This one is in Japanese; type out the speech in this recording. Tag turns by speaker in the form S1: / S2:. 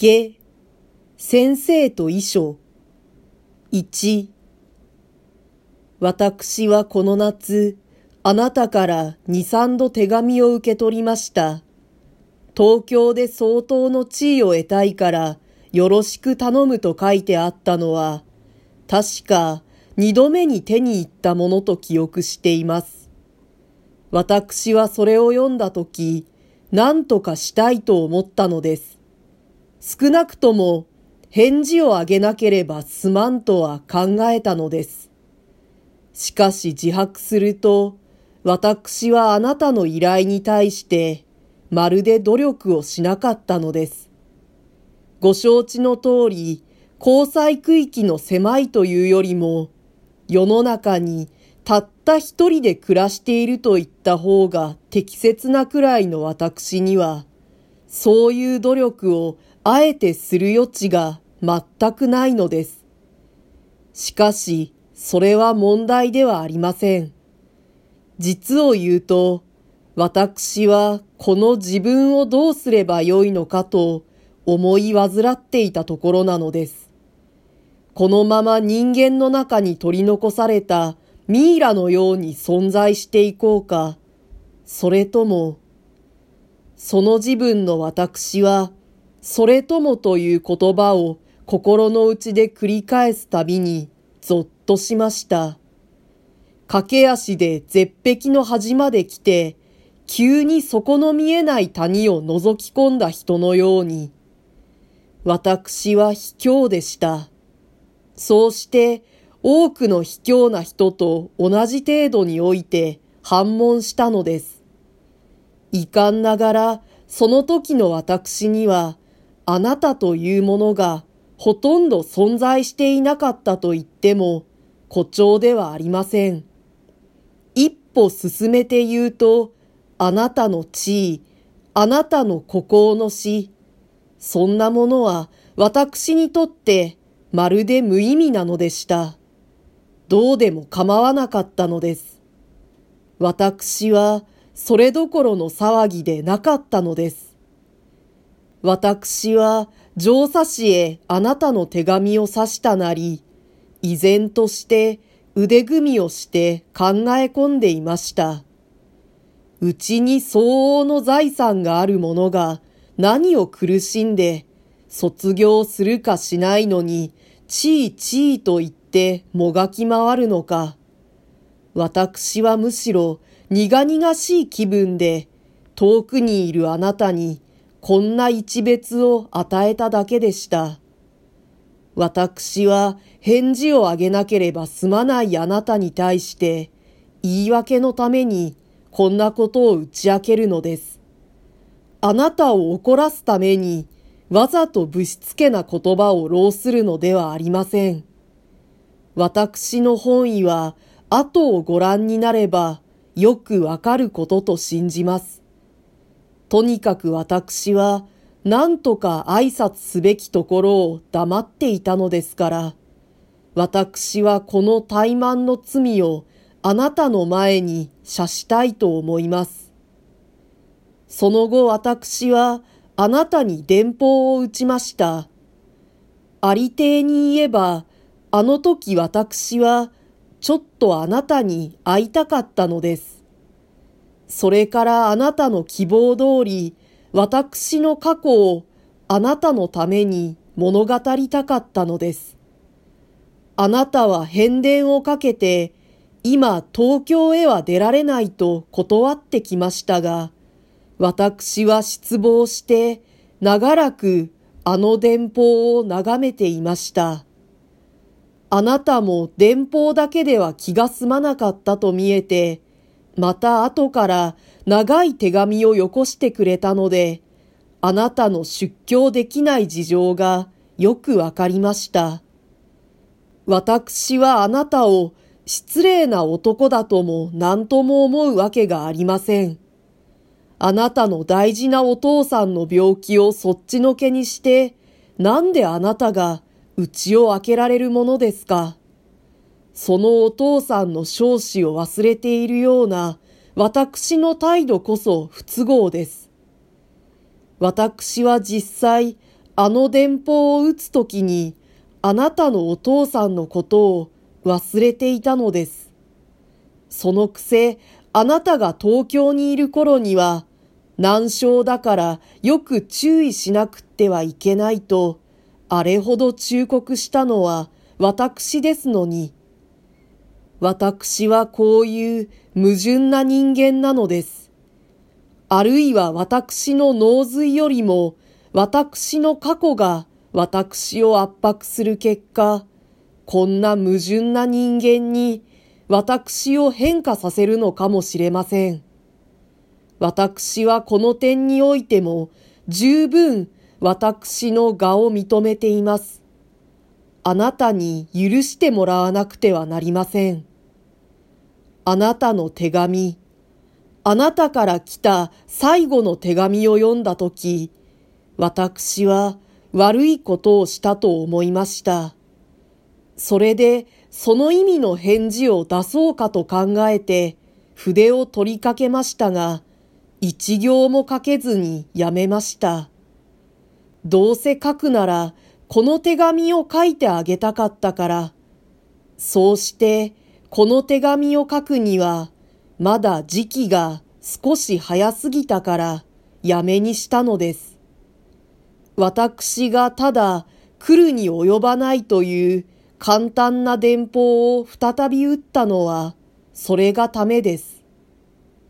S1: 下、先生と遺書。一、私はこの夏、あなたから二三度手紙を受け取りました。東京で相当の地位を得たいからよろしく頼むと書いてあったのは、確か二度目に手に入ったものと記憶しています。私はそれを読んだとき、何とかしたいと思ったのです。少なくとも返事をあげなければすまんとは考えたのです。しかし自白すると、私はあなたの依頼に対してまるで努力をしなかったのです。ご承知の通り、交際区域の狭いというよりも、世の中にたった一人で暮らしていると言った方が適切なくらいの私には、そういう努力をあえてする余地が全くないのです。しかし、それは問題ではありません。実を言うと、私はこの自分をどうすればよいのかと思い患っていたところなのです。このまま人間の中に取り残されたミイラのように存在していこうか、それとも、その自分の私は、それともという言葉を心の内で繰り返すたびに、ぞっとしました。駆け足で絶壁の端まで来て、急に底の見えない谷を覗き込んだ人のように、私は卑怯でした。そうして多くの卑怯な人と同じ程度において反問したのです。遺憾ながらその時の私にはあなたというものがほとんど存在していなかったと言っても誇張ではありません。一歩進めて言うとあなたの地位、あなたの孤高の死、そんなものは私にとってまるで無意味なのでした。どうでも構わなかったのです。私はそれどころの騒ぎでなかったのです。私は上査市へあなたの手紙を刺したなり、依然として腕組みをして考え込んでいました。うちに相応の財産がある者が何を苦しんで、卒業するかしないのに、ちいちいと言ってもがき回るのか。私はむしろ苦々しい気分で、遠くにいるあなたにこんな一別を与えただけでした。私は返事をあげなければ済まないあなたに対して、言い訳のためにこんなことを打ち明けるのです。あなたを怒らすためにわざとぶしつけな言葉を浪するのではありません。私の本意は後をご覧になればよくわかることと信じます。とにかく私は何とか挨拶すべきところを黙っていたのですから、私はこの怠慢の罪をあなたの前に謝したいと思います。その後私はあなたに電報を打ちました。ありていに言えば、あの時私はちょっとあなたに会いたかったのです。それからあなたの希望通り、私の過去をあなたのために物語りたかったのです。あなたは変電をかけて、今東京へは出られないと断ってきましたが、私は失望して長らくあの電報を眺めていました。あなたも電報だけでは気が済まなかったと見えて、また後から長い手紙をよこしてくれたので、あなたの出境できない事情がよくわかりました。私はあなたを失礼な男だとも何とも思うわけがありません。あなたの大事なお父さんの病気をそっちのけにして、なんであなたが家を開けられるものですか？そのお父さんの少子を忘れているような私の態度こそ不都合です。私は実際、あの電報を打つときに、あなたのお父さんのことを忘れていたのです。そのくせ、あなたが東京にいる頃には、難症だからよく注意しなくってはいけないと、あれほど忠告したのは私ですのに。私はこういう矛盾な人間なのです。あるいは私の脳髄よりも私の過去が私を圧迫する結果、こんな矛盾な人間に私を変化させるのかもしれません。私はこの点においても十分私の我を認めています。あなたに許してもらわなくてはなりません。あなたの手紙、あなたから来た最後の手紙を読んだとき、私は悪いことをしたと思いました。それでその意味の返事を出そうかと考えて筆を取りかけましたが、一行も書けずにやめました。どうせ書くならこの手紙を書いてあげたかったから、そうしてこの手紙を書くにはまだ時期が少し早すぎたからやめにしたのです。私がただ来るに及ばないという簡単な電報を再び打ったのは、それがためです。